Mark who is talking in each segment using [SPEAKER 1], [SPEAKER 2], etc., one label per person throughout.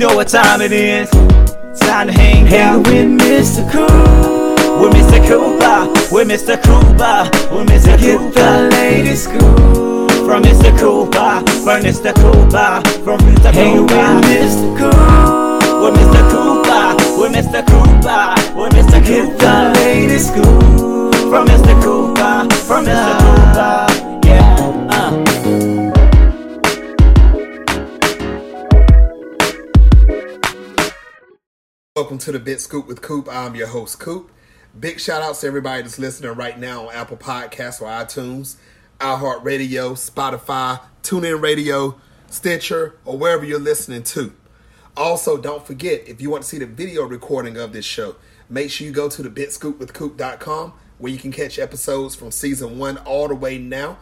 [SPEAKER 1] know what time it is. Time to hang out
[SPEAKER 2] with Mr. Cool.
[SPEAKER 1] With Mr. Cooper, with Mr. Cooper, with Mr.
[SPEAKER 2] Get
[SPEAKER 1] Cooper.
[SPEAKER 2] the latest school.
[SPEAKER 1] From Mr. Cooper, from Mr. Cooper, from Mr.
[SPEAKER 2] Hang with. Mr. Cool.
[SPEAKER 1] With Mr. Cooper, with Mr. Cooper, with Mr.
[SPEAKER 2] Get the latest school.
[SPEAKER 1] From Mr. Cooper, from Mr. Cooper.
[SPEAKER 3] To the Big Scoop with Coop. I'm your host, Coop. Big shout outs to everybody that's listening right now on Apple Podcasts or iTunes, iHeartRadio, Spotify, TuneIn Radio, Stitcher, or wherever you're listening to. Also, don't forget, if you want to see the video recording of this show, make sure you go to the bigscoopwithcoop.com where you can catch episodes from season one all the way now.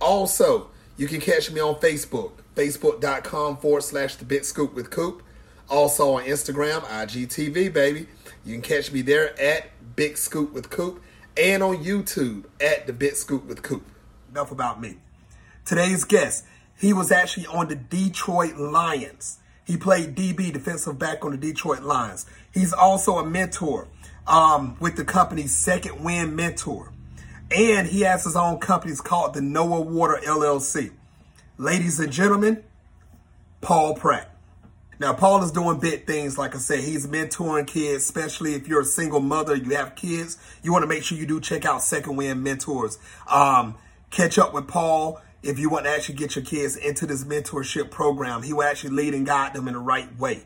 [SPEAKER 3] Also, you can catch me on Facebook, facebook.com forward slash the big scoop with Coop. Also on Instagram, IGTV, baby. You can catch me there at Big Scoop with Coop and on YouTube at the Big Scoop with Coop. Enough about me. Today's guest, he was actually on the Detroit Lions. He played DB, defensive back on the Detroit Lions. He's also a mentor um, with the company's Second Wind Mentor. And he has his own company. It's called the Noah Water LLC. Ladies and gentlemen, Paul Pratt. Now, Paul is doing big things. Like I said, he's mentoring kids, especially if you're a single mother, you have kids. You want to make sure you do check out Second Wind Mentors. Um, catch up with Paul if you want to actually get your kids into this mentorship program. He will actually lead and guide them in the right way.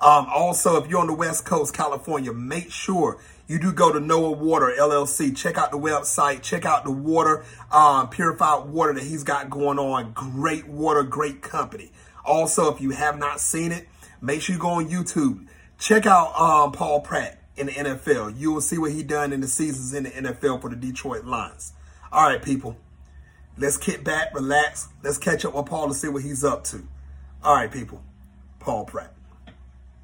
[SPEAKER 3] Um, also, if you're on the West Coast, California, make sure you do go to Noah Water LLC. Check out the website. Check out the water, um, purified water that he's got going on. Great water, great company. Also, if you have not seen it, make sure you go on YouTube. Check out um, Paul Pratt in the NFL. You will see what he done in the seasons in the NFL for the Detroit Lions. All right, people. Let's kick back, relax. Let's catch up with Paul and see what he's up to. All right, people. Paul Pratt.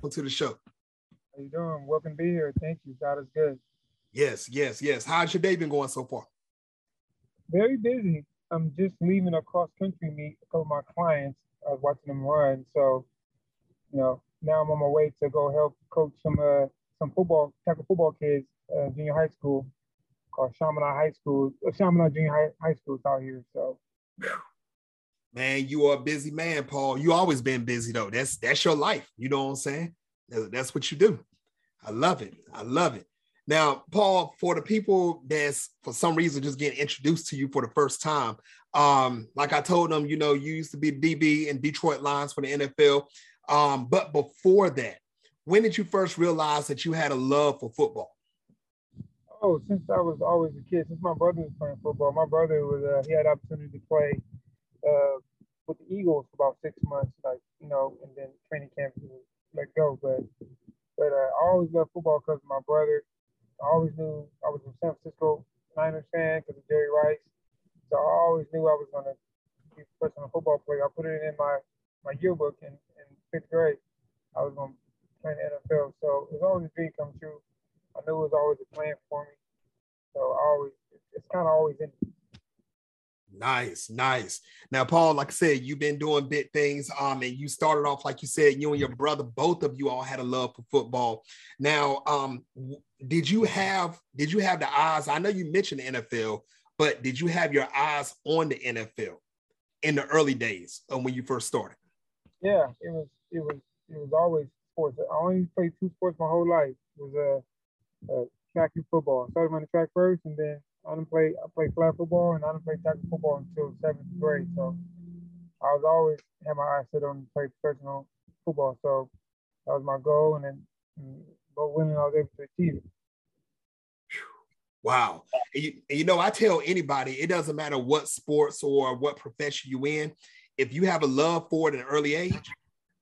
[SPEAKER 3] Welcome to the show.
[SPEAKER 4] How you doing? Welcome to be here. Thank you. God is good.
[SPEAKER 3] Yes, yes, yes. How's your day been going so far?
[SPEAKER 4] Very busy. I'm just leaving a cross country meet. A couple of my clients. I was watching them run. So, you know, now I'm on my way to go help coach some uh some football tackle football kids, uh, junior high school, called Chaminade High School. Uh, Junior High, high School is out here. So,
[SPEAKER 3] Man, you are a busy man, Paul. You always been busy though. That's that's your life. You know what I'm saying? That's, that's what you do. I love it. I love it. Now, Paul, for the people that's for some reason just getting introduced to you for the first time, um, like I told them, you know, you used to be DB in Detroit Lions for the NFL. Um, but before that, when did you first realize that you had a love for football?
[SPEAKER 4] oh, since I was always a kid, since my brother was playing football, my brother was uh, he had opportunity to play uh, with the Eagles for about six months, like you know, and then training camp he let go. But but uh, I always loved football because of my brother. I always knew I was a San Francisco Niners fan because of Jerry Rice. So I always knew I was going to be a professional football player. I put it in my, my yearbook in, fifth grade. I was going to play in the NFL. So it was always a dream come true. I knew it was always a plan for me. So I always, it's kind of always in me.
[SPEAKER 3] Nice, nice. Now, Paul, like I said, you've been doing big things. Um, and you started off, like you said, you and your brother, both of you all had a love for football. Now, um, did you have did you have the eyes? I know you mentioned the NFL, but did you have your eyes on the NFL in the early days of when you first started?
[SPEAKER 4] Yeah, it was, it was, it was always sports. I only played two sports my whole life. It was uh, uh, track and football. I started running track first, and then I didn't play. I played flag football, and I didn't play tackle football until seventh grade. So I was always had my eyes set on play professional football. So that was my goal, and then but when I was able to achieve it.
[SPEAKER 3] Wow. And you, you know, I tell anybody, it doesn't matter what sports or what profession you in, if you have a love for it at an early age,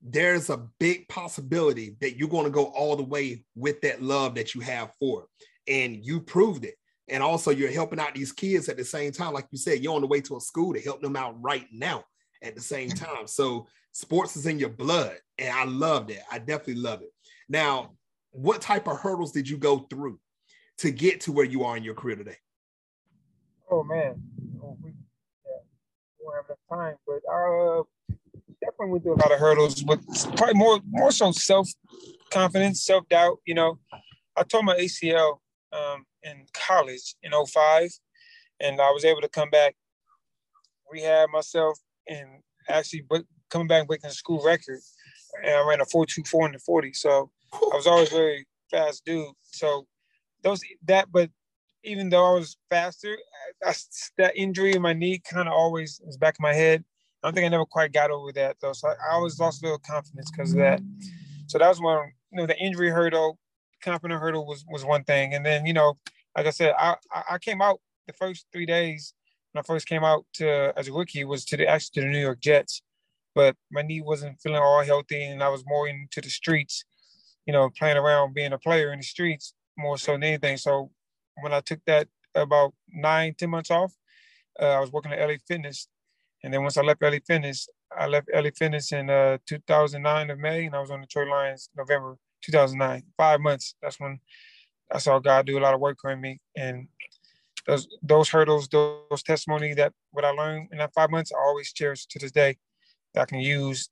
[SPEAKER 3] there's a big possibility that you're going to go all the way with that love that you have for it. And you proved it. And also, you're helping out these kids at the same time. Like you said, you're on the way to a school to help them out right now at the same time. So, sports is in your blood. And I love that. I definitely love it. Now, what type of hurdles did you go through to get to where you are in your career today?
[SPEAKER 4] Oh man, oh, we, yeah, we don't have enough time. But uh, definitely went through a lot of hurdles, but probably more more so self confidence, self doubt. You know, I tore my ACL um, in college in 05, and I was able to come back, rehab myself, and actually coming back breaking the school record. And I ran a 4.24 in the 40. So I was always very fast dude. So those that, but even though I was faster, I, that injury in my knee kind of always was back in my head. I don't think I never quite got over that though. So I, I always lost a little confidence because of that. So that was one, you know, the injury hurdle, confident hurdle was was one thing. And then, you know, like I said, I I came out the first three days when I first came out to as a rookie was to the actually to the New York Jets, but my knee wasn't feeling all healthy, and I was more into the streets, you know, playing around, being a player in the streets more so than anything. So when I took that about nine, ten months off, uh, I was working at LA Fitness, and then once I left LA Fitness, I left LA Fitness in uh, 2009 of May, and I was on the Detroit Lions November 2009. Five months. That's when I saw God do a lot of work on me, and those those hurdles, those, those testimony that what I learned in that five months, I always cherish to this day. That I can use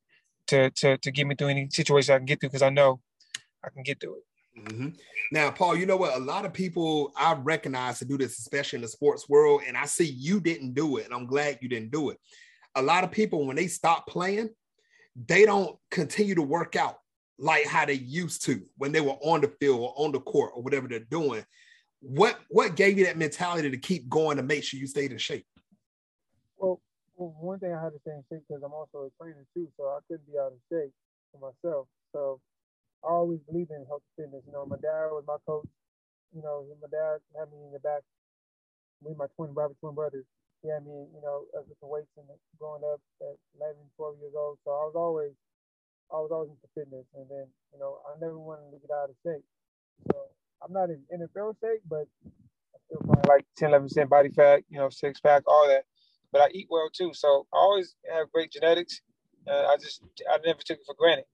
[SPEAKER 4] to to to get me through any situation I can get through because I know I can get through it.
[SPEAKER 3] Mm-hmm. Now, Paul, you know what? A lot of people I recognize to do this, especially in the sports world, and I see you didn't do it, and I'm glad you didn't do it. A lot of people, when they stop playing, they don't continue to work out like how they used to when they were on the field or on the court or whatever they're doing. What what gave you that mentality to keep going to make sure you stayed in shape?
[SPEAKER 4] Well, one thing I had to stay in shape because I'm also a trainer too, so I couldn't be out of shape for myself. So I always believed in health and fitness. You know, my dad was my coach. You know, my dad had me in the back with my twin brother, twin brothers. He had me, you know, lifting weights and growing up at 11, 12 years old. So I was always, I was always into fitness. And then, you know, I never wanted to get out of shape. So I'm not in NFL shape, but I still probably like 10, 11% body fat, you know, six pack, all that. But I eat well too. So I always have great genetics. Uh, I just, I never took it for granted.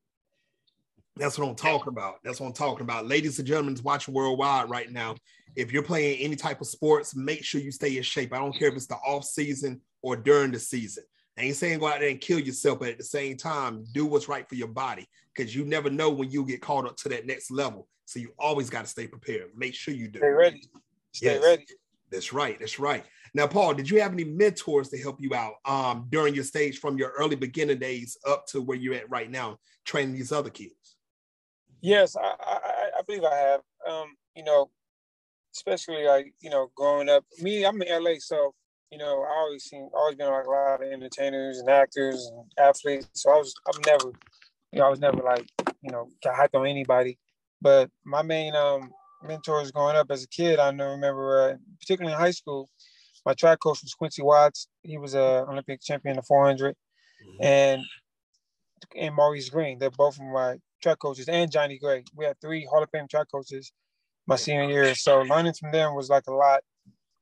[SPEAKER 3] That's what I'm talking about. That's what I'm talking about. Ladies and gentlemen, watching worldwide right now. If you're playing any type of sports, make sure you stay in shape. I don't care if it's the off season or during the season. I ain't saying go out there and kill yourself, but at the same time, do what's right for your body because you never know when you get caught up to that next level. So you always got to stay prepared. Make sure you do.
[SPEAKER 4] Stay ready. Stay yes, ready.
[SPEAKER 3] That's right. That's right. Now, Paul, did you have any mentors to help you out um, during your stage from your early beginning days up to where you're at right now, training these other kids?
[SPEAKER 4] Yes, I, I, I believe I have. Um, you know, especially like you know, growing up. Me, I'm in LA, so you know, I always seen, always been like a lot of entertainers and actors and athletes. So I was, I'm never, you know, I was never like, you know, got hyped on anybody. But my main um mentors growing up as a kid, I remember, uh, particularly in high school, my track coach was Quincy Watts. He was a Olympic champion of 400, mm-hmm. and and Maurice Greene. They're both from my track coaches and Johnny Gray. We had three Hall of Fame track coaches my senior year. So learning from them was like a lot.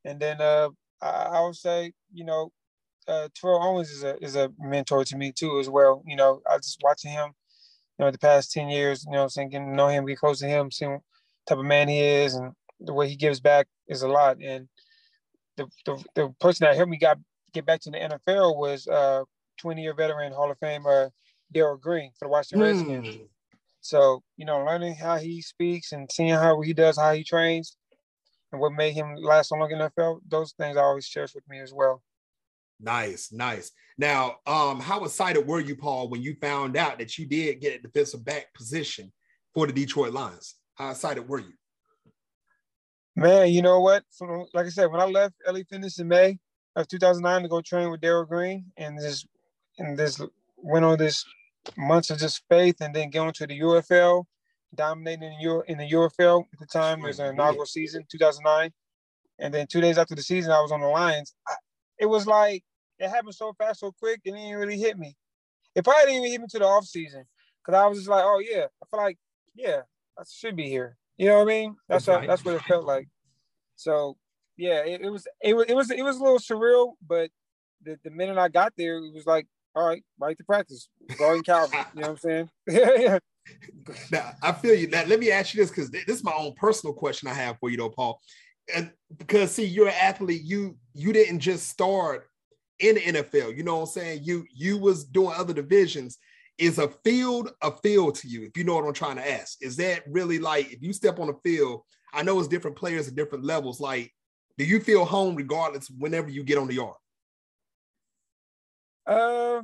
[SPEAKER 4] And then uh, I, I would say, you know, uh, Terrell Owens is a is a mentor to me too as well. You know, I just watching him, you know, the past ten years, you know, saying getting to know him, get close to him, seeing what type of man he is, and the way he gives back is a lot. And the the, the person that helped me got get back to the NFL was uh 20 year veteran Hall of Famer Darrell Green for the Washington Redskins. So, you know, learning how he speaks and seeing how he does, how he trains, and what made him last so long in the NFL, those things I always cherish with me as well.
[SPEAKER 3] Nice, nice. Now, um, how excited were you, Paul, when you found out that you did get a defensive back position for the Detroit Lions? How excited were you?
[SPEAKER 4] Man, you know what? From, like I said, when I left LA Fitness in May of 2009 to go train with Darrell Green and this and this went on this months of just faith and then going to the UFL, dominating in, the UFL at the time. It was an inaugural season, 2009. And then two days after the season, I was on the Lions. I, it was like, it happened so fast, so quick, it didn't really hit me. It probably didn't even hit me to the off season because I was just like, oh, yeah, I feel like, yeah, I should be here. You know what I mean? That's what, that's what it felt like. So, yeah, it, it was it was it was it was a little surreal, but the, the minute I got there, it was like all right, right to practice. Going Calvin. you know what I'm saying? yeah.
[SPEAKER 3] Now I feel you. Now let me ask you this because this is my own personal question I have for you though, Paul. And because see, you're an athlete, you you didn't just start in the NFL. You know what I'm saying? You you was doing other divisions. Is a field a field to you? If you know what I'm trying to ask, is that really like if you step on the field? I know it's different players at different levels. Like, do you feel home regardless whenever you get on the yard?
[SPEAKER 4] Uh,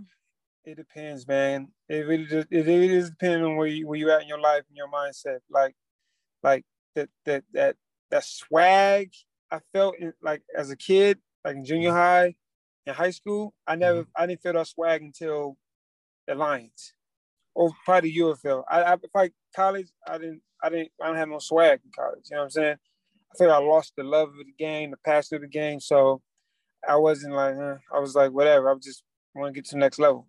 [SPEAKER 4] it depends, man. It really just it really is depending on where you where you at in your life and your mindset. Like, like that that that that swag I felt in, like as a kid, like in junior high, in high school. I never mm-hmm. I didn't feel that swag until the Lions, or probably the UFL. I, I if I college, I didn't I didn't I don't have no swag in college. You know what I'm saying? I feel I lost the love of the game, the passion of the game. So I wasn't like. I was like, whatever. I was just want to get to the next level.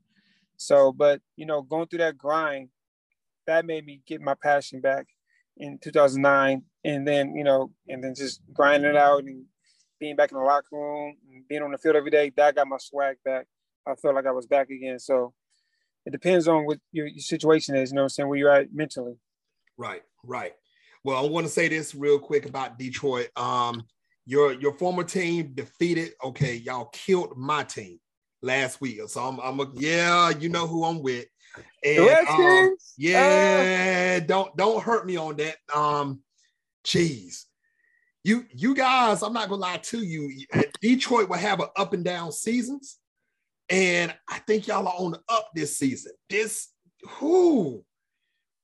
[SPEAKER 4] So, but you know, going through that grind, that made me get my passion back in 2009, and then you know, and then just grinding it out and being back in the locker room, being on the field every day, that got my swag back. I felt like I was back again. So it depends on what your, your situation is. You know, what I'm saying where you're at mentally.
[SPEAKER 3] Right, right. Well, I want to say this real quick about Detroit. Um, your your former team defeated. Okay, y'all killed my team last week. So I'm, I'm a, yeah, you know who I'm with. And um, yeah, uh, don't don't hurt me on that. Um, jeez, you you guys, I'm not gonna lie to you. Detroit will have an up and down seasons, and I think y'all are on the up this season. This who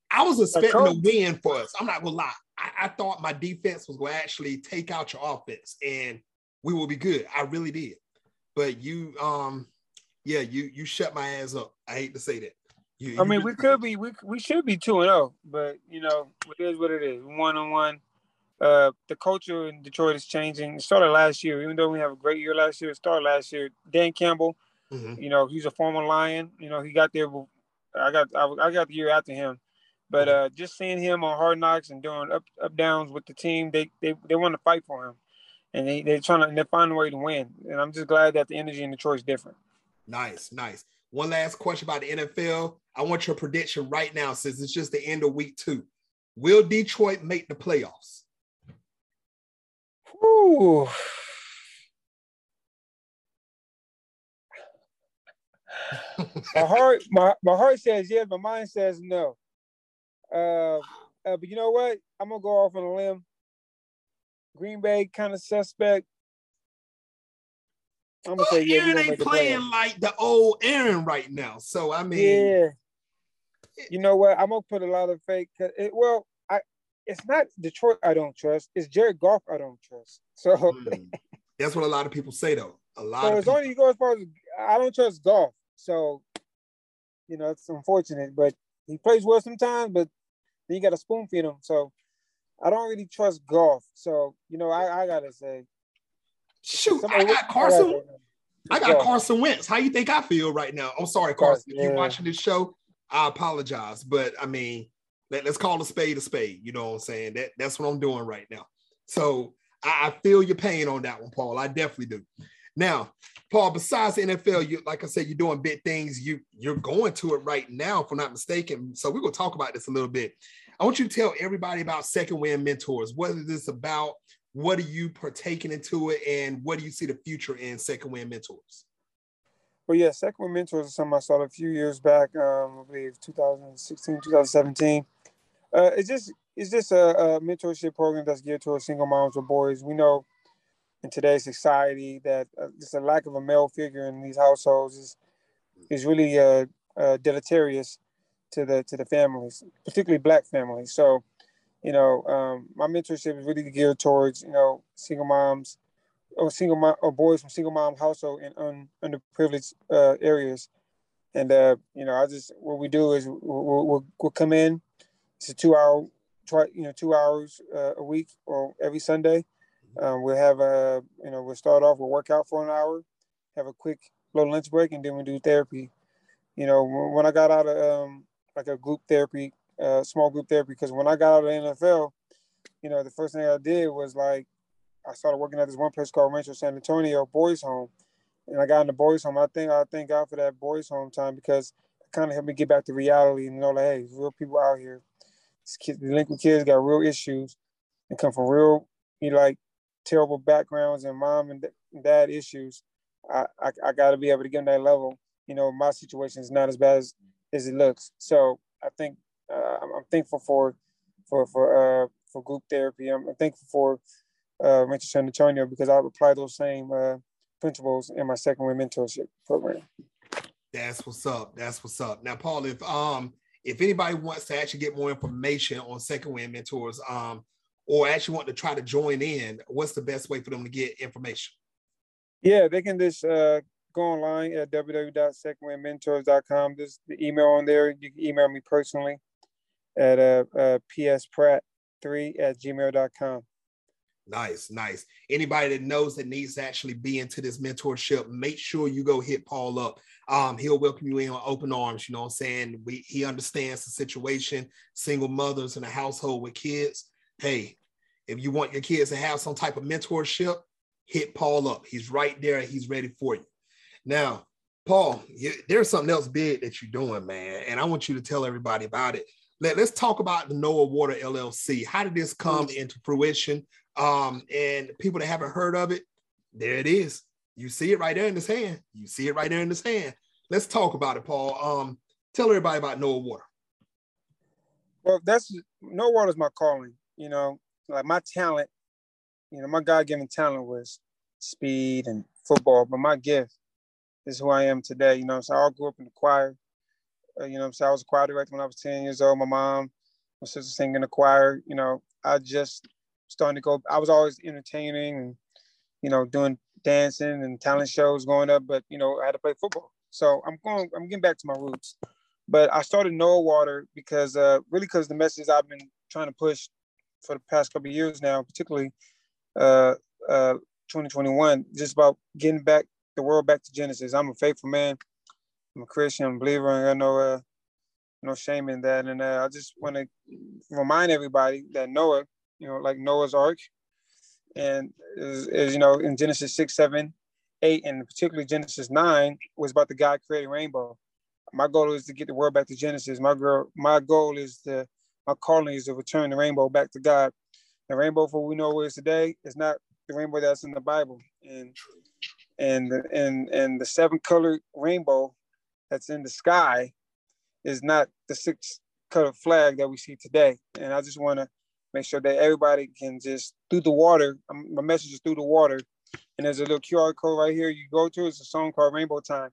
[SPEAKER 3] I was expecting a win for us. I'm not gonna lie. I, I thought my defense was gonna actually take out your offense, and we will be good. I really did but you um yeah you you shut my ass up. I hate to say that. You,
[SPEAKER 4] i mean we could be we, we should be 2 and 0 but you know it is what it is. One on one. Uh the culture in detroit is changing. It started last year even though we have a great year last year it started last year. Dan campbell mm-hmm. you know he's a former lion. You know he got there i got i, I got the year after him. But mm-hmm. uh just seeing him on hard knocks and doing up up downs with the team they they, they want to fight for him and they, they're trying to they're finding a way to win. And I'm just glad that the energy in Detroit is different.
[SPEAKER 3] Nice, nice. One last question about the NFL. I want your prediction right now, since it's just the end of week two. Will Detroit make the playoffs?
[SPEAKER 4] Ooh. my heart, my, my heart says yes, my mind says no. Uh, uh, but you know what? I'm gonna go off on a limb Green Bay kind of suspect.
[SPEAKER 3] I'm gonna well, say yeah. Aaron ain't playing like the old Aaron right now, so I mean,
[SPEAKER 4] yeah. You know what? I'm gonna put a lot of fake. It, well, I it's not Detroit I don't trust. It's Jared Goff I don't trust. So mm.
[SPEAKER 3] that's what a lot of people say though. A lot.
[SPEAKER 4] So
[SPEAKER 3] it's
[SPEAKER 4] people. only you go as far as I don't trust Goff. So you know it's unfortunate, but he plays well sometimes. But then you got to spoon feed him. So I don't really trust Goff. So, you know, I, I gotta say.
[SPEAKER 3] Shoot, I got Carson. I got Carson Wentz. How you think I feel right now? I'm sorry, Carson. If you're watching this show, I apologize. But I mean, let, us call a spade a spade. You know what I'm saying? That that's what I'm doing right now. So I, I feel your pain on that one, Paul. I definitely do. Now, Paul, besides the NFL, you like I said, you're doing big things. You you're going to it right now, if I'm not mistaken. So we're gonna talk about this a little bit. I want you to tell everybody about Second Wind Mentors. What is this about? What are you partaking into it? And what do you see the future in Second Wind Mentors?
[SPEAKER 4] Well, yeah, Second Wind Mentors is something I started a few years back, um, I believe 2016, 2017. Uh, it's just it's just a, a, mentorship program that's geared towards single moms or boys. We know in today's society that uh, just a lack of a male figure in these households is is really uh, uh, deleterious to the to the families, particularly Black families. So, you know, um, my mentorship is really geared towards you know single moms or single mom or boys from single mom household in un, underprivileged uh, areas. And uh, you know, I just what we do is we'll, we'll, we'll come in. It's a two hour, you know, two hours uh, a week or every Sunday. Um, we'll have a you know we'll start off we'll work out for an hour, have a quick little lunch break, and then we do therapy. You know, when I got out of um, like a group therapy, uh, small group therapy. Because when I got out of the NFL, you know, the first thing I did was like, I started working at this one place called Rancho San Antonio Boys Home, and I got in the boys' home. I think I thank God for that boys' home time because it kind of helped me get back to reality and know like, hey, real people out here. These kids, delinquent kids got real issues and come from real, you know, like terrible backgrounds and mom and dad issues. I, I, I got to be able to get on that level. You know, my situation is not as bad as, as it looks. So I think uh, I'm, I'm, thankful for for for uh, for group therapy. I'm, thankful for uh, Mentor San Antonio because I apply those same uh, principles in my second wind mentorship program.
[SPEAKER 3] That's what's up. That's what's up. Now, Paul, if um if anybody wants to actually get more information on second wind mentors, um, or actually want to try to join in, what's the best way for them to get information?
[SPEAKER 4] Yeah, they can just uh, go online at www.secondwindmentors.com. There's the email on there. You can email me personally at uh, uh, pspratt3 at gmail.com.
[SPEAKER 3] Nice, nice. Anybody that knows that needs to actually be into this mentorship, make sure you go hit Paul up. Um, he'll welcome you in with open arms. You know what I'm saying? We, he understands the situation, single mothers in a household with kids. Hey, if you want your kids to have some type of mentorship, hit Paul up. He's right there. He's ready for you. Now, Paul, you, there's something else big that you're doing, man, and I want you to tell everybody about it. Let, us talk about the Noah Water LLC. How did this come into fruition? Um, and people that haven't heard of it, there it is. You see it right there in his hand. You see it right there in his hand. Let's talk about it, Paul. Um, tell everybody about Noah Water.
[SPEAKER 4] Well, that's Noah Water is my calling. You know, like my talent. You know, my God-given talent was speed and football, but my gift is who I am today. You know, so I all grew up in the choir. Uh, you know, so I was a choir director when I was 10 years old. My mom, my sister singing in the choir. You know, I just starting to go. I was always entertaining and you know doing dancing and talent shows going up, but you know I had to play football. So I'm going. I'm getting back to my roots. But I started Noah Water because uh, really because the message I've been trying to push for the past couple years now, particularly uh, uh, 2021, just about getting back the world back to Genesis. I'm a faithful man. I'm a Christian, I'm a believer, and I know uh, no shame in that. And uh, I just want to remind everybody that Noah you know, like Noah's Ark. And as, you know, in Genesis 6, 7, 8, and particularly Genesis 9, was about the God creating rainbow. My goal is to get the world back to Genesis. My girl, my goal is to, my calling is to return the rainbow back to God. The rainbow, for we know what is today, is not the rainbow that's in the Bible. And and and and the seven colored rainbow that's in the sky is not the six color flag that we see today. And I just want to make sure that everybody can just through the water. Um, my message is through the water, and there's a little QR code right here. You go to it's a song called Rainbow Time,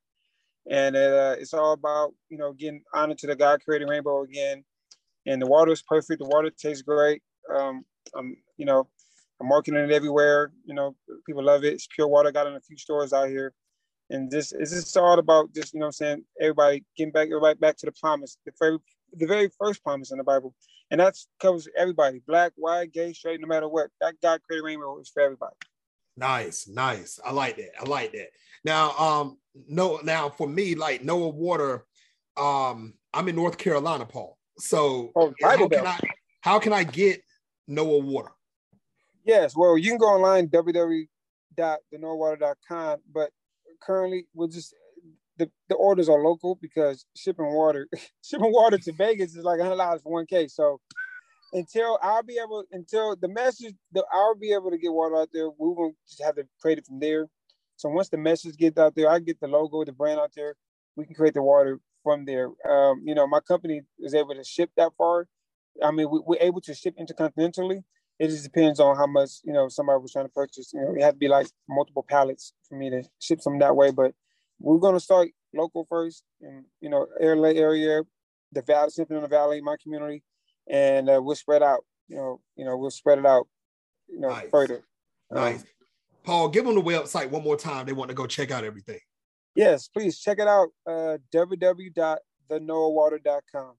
[SPEAKER 4] and uh, it's all about you know getting honored to the God created rainbow again. And the water is perfect. The water tastes great. Um, I'm you know I'm marketing it everywhere. You know people love it. It's pure water. Got in a few stores out here. And this is just all about just, you know I'm saying, everybody getting back everybody back to the promise, the very the very first promise in the Bible and that covers everybody black white gay straight no matter what that god created rainbow is for everybody
[SPEAKER 3] nice nice i like that i like that now um no now for me like noah water um i'm in north carolina paul so oh, how, can I, how can i get noah water
[SPEAKER 4] yes well you can go online www.thenoahwater.com but currently we're just the, the orders are local because shipping water shipping water to Vegas is like hundred dollars for one case. So until I'll be able until the message I'll be able to get water out there, we're gonna just have to create it from there. So once the message gets out there, I get the logo, the brand out there, we can create the water from there. Um, you know, my company is able to ship that far. I mean, we, we're able to ship intercontinentally. It just depends on how much, you know, somebody was trying to purchase. You know, it had to be like multiple pallets for me to ship some that way. But we're gonna start local first, and you know, LA area, the valley, something in the valley, my community, and uh, we'll spread out. You know, you know, we'll spread it out. You know, nice. further.
[SPEAKER 3] Nice. Um, Paul, give them the website one more time. They want to go check out everything.
[SPEAKER 4] Yes, please check it out. Uh, www.thenoahwater.com.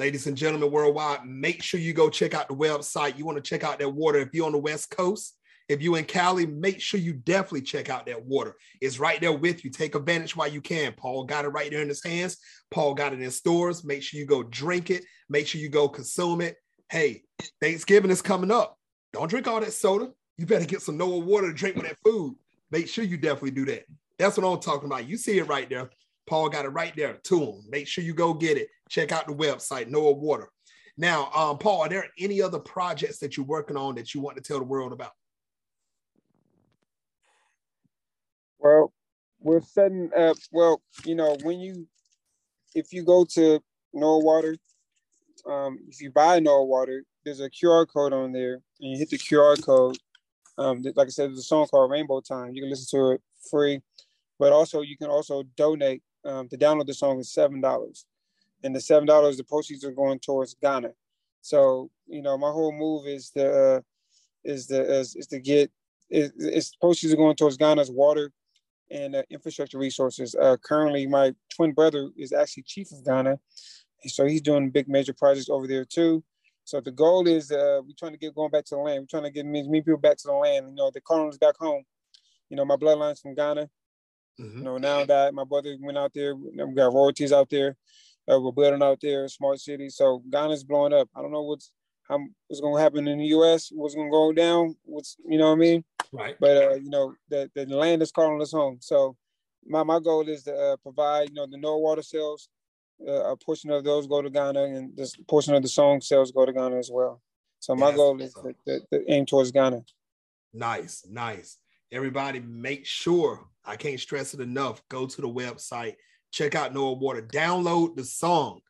[SPEAKER 3] Ladies and gentlemen worldwide, make sure you go check out the website. You want to check out that water if you're on the West Coast if you're in Cali, make sure you definitely check out that water. It's right there with you. Take advantage while you can. Paul got it right there in his hands. Paul got it in stores. Make sure you go drink it. Make sure you go consume it. Hey, Thanksgiving is coming up. Don't drink all that soda. You better get some Noah water to drink with that food. Make sure you definitely do that. That's what I'm talking about. You see it right there. Paul got it right there him. Make sure you go get it. Check out the website, Noah Water. Now, um, Paul, are there any other projects that you're working on that you want to tell the world about?
[SPEAKER 4] Well, we're setting up. Well, you know, when you if you go to Noah Water, um, if you buy Noah Water, there's a QR code on there, and you hit the QR code. Um, like I said, there's a song called Rainbow Time. You can listen to it free, but also you can also donate. Um, to download the song is seven dollars, and the seven dollars, the proceeds are going towards Ghana. So you know, my whole move is to uh, is the is, is to get is, is proceeds are going towards Ghana's water and uh, infrastructure resources. Uh, currently, my twin brother is actually chief of Ghana, so he's doing big major projects over there too. So the goal is uh, we're trying to get going back to the land. We're trying to get me, me people back to the land. You know, the colonies back home. You know, my bloodline's from Ghana. Mm-hmm. You know, now that my brother went out there, we got royalties out there. Uh, we're building out there, smart city. So Ghana's blowing up. I don't know what's how what's going to happen in the U.S. What's going to go down? What's you know what I mean?
[SPEAKER 3] Right.
[SPEAKER 4] But uh, you know the the land is calling us home. So my my goal is to uh, provide you know the Noah water sales. Uh, a portion of those go to Ghana, and this portion of the song sales go to Ghana as well. So my goal is to, to, to aim towards Ghana.
[SPEAKER 3] Nice, nice. Everybody, make sure I can't stress it enough. Go to the website, check out Noah Water, download the song.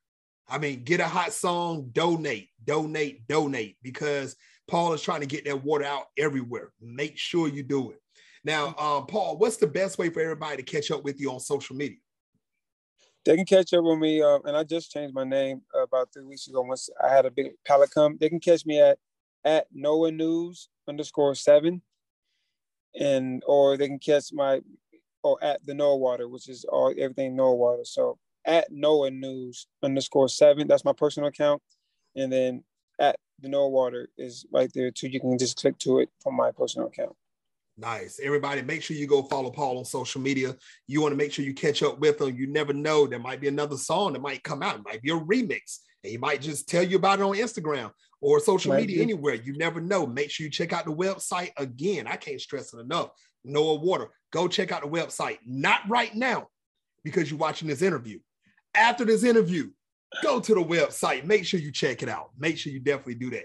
[SPEAKER 3] I mean, get a hot song, donate, donate, donate, because Paul is trying to get that water out everywhere. Make sure you do it. Now, um, Paul, what's the best way for everybody to catch up with you on social media?
[SPEAKER 4] They can catch up with me, uh, and I just changed my name about three weeks ago. Once I had a big pallet come, they can catch me at at Noah News underscore seven, and or they can catch my or at the Noah Water, which is all everything Noah Water. So at Noah News underscore seven. That's my personal account. And then at the Noah Water is right there too. You can just click to it from my personal account.
[SPEAKER 3] Nice. Everybody, make sure you go follow Paul on social media. You want to make sure you catch up with him. You never know. There might be another song that might come out. It might be a remix. And he might just tell you about it on Instagram or social media anywhere. You never know. Make sure you check out the website again. I can't stress it enough. Noah Water. Go check out the website. Not right now because you're watching this interview after this interview, go to the website. Make sure you check it out. Make sure you definitely do that.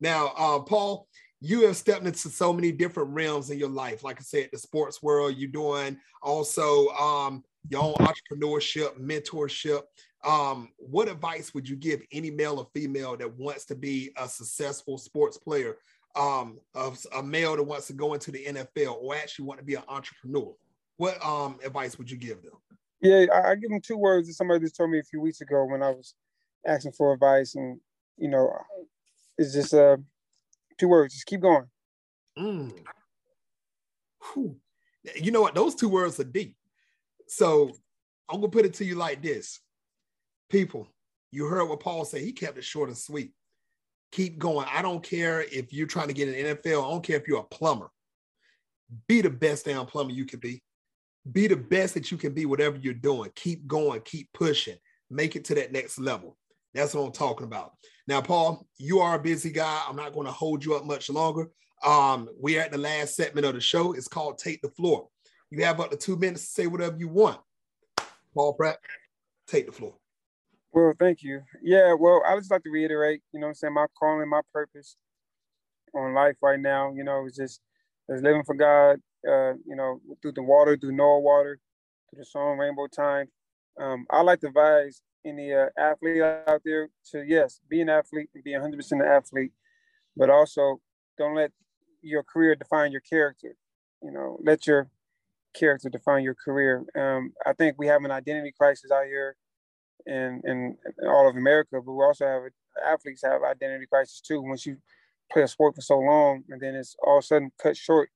[SPEAKER 3] Now, uh, Paul, you have stepped into so many different realms in your life. Like I said, the sports world, you're doing also um, your own entrepreneurship, mentorship. Um, what advice would you give any male or female that wants to be a successful sports player, um, of a male that wants to go into the NFL or actually want to be an entrepreneur? What um, advice would you give them?
[SPEAKER 4] Yeah, I, I give them two words that somebody just told me a few weeks ago when I was asking for advice, and you know, it's just uh, two words: just keep going.
[SPEAKER 3] Mm. You know what? Those two words are deep. So I'm gonna put it to you like this: people, you heard what Paul said. He kept it short and sweet. Keep going. I don't care if you're trying to get an NFL. I don't care if you're a plumber. Be the best damn plumber you can be be the best that you can be, whatever you're doing. Keep going, keep pushing, make it to that next level. That's what I'm talking about. Now, Paul, you are a busy guy. I'm not going to hold you up much longer. Um, we're at the last segment of the show. It's called Take the Floor. You have up to two minutes to say whatever you want. Paul Pratt, take the floor.
[SPEAKER 4] Well, thank you. Yeah, well, I just like to reiterate, you know what I'm saying, my calling, my purpose on life right now, you know, is just is living for God, uh, you know, through the water, through Noah water, through the song Rainbow Time. Um, I like to advise any uh, athlete out there to yes, be an athlete and be 100% an athlete, but also don't let your career define your character. You know, let your character define your career. Um, I think we have an identity crisis out here in, in all of America, but we also have athletes have identity crisis too. Once you play a sport for so long and then it's all of a sudden cut short,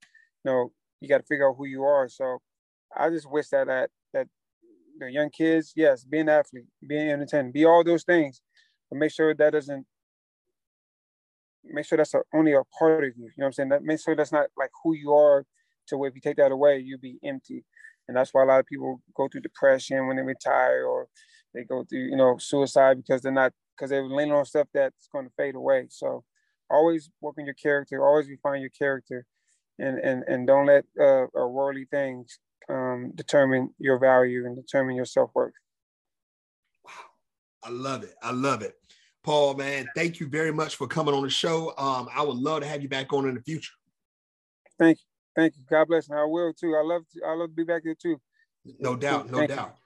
[SPEAKER 4] you know, you got to figure out who you are. So I just wish that that that the young kids, yes, be an athlete, be an entertainer, be all those things, but make sure that doesn't make sure that's a, only a part of you. You know what I'm saying? That make sure that's not like who you are. To where if you take that away, you'll be empty, and that's why a lot of people go through depression when they retire, or they go through you know suicide because they're not because they're leaning on stuff that's going to fade away. So always work on your character, always refine your character, and and and don't let uh, worldly things um, determine your value and determine your self worth.
[SPEAKER 3] Wow, I love it. I love it, Paul. Man, thank you very much for coming on the show. Um, I would love to have you back on in the future.
[SPEAKER 4] Thank you, thank you. God bless, and I will too. I love to, I love to be back here too.
[SPEAKER 3] No doubt, no doubt.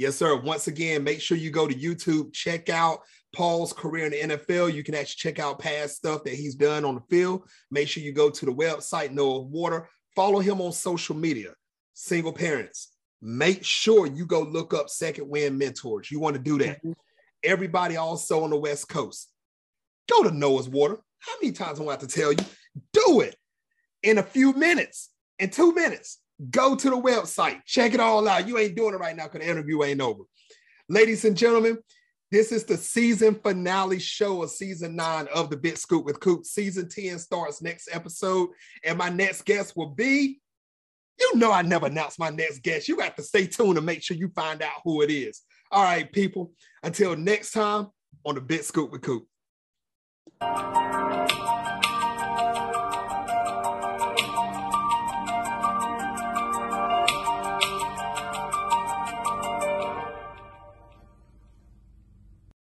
[SPEAKER 3] Yes, sir. Once again, make sure you go to YouTube, check out Paul's career in the NFL. You can actually check out past stuff that he's done on the field. Make sure you go to the website, Noah Water. Follow him on social media, single parents. Make sure you go look up Second Wind Mentors. You want to do that. Mm-hmm. Everybody also on the West Coast, go to Noah's Water. How many times do I have to tell you? Do it in a few minutes, in two minutes. Go to the website, check it all out. You ain't doing it right now because the interview ain't over. Ladies and gentlemen, this is the season finale show of season nine of the Big Scoop with Coop. Season 10 starts next episode, and my next guest will be. You know, I never announce my next guest. You have to stay tuned to make sure you find out who it is. All right, people. Until next time on the Big Scoop with Coop.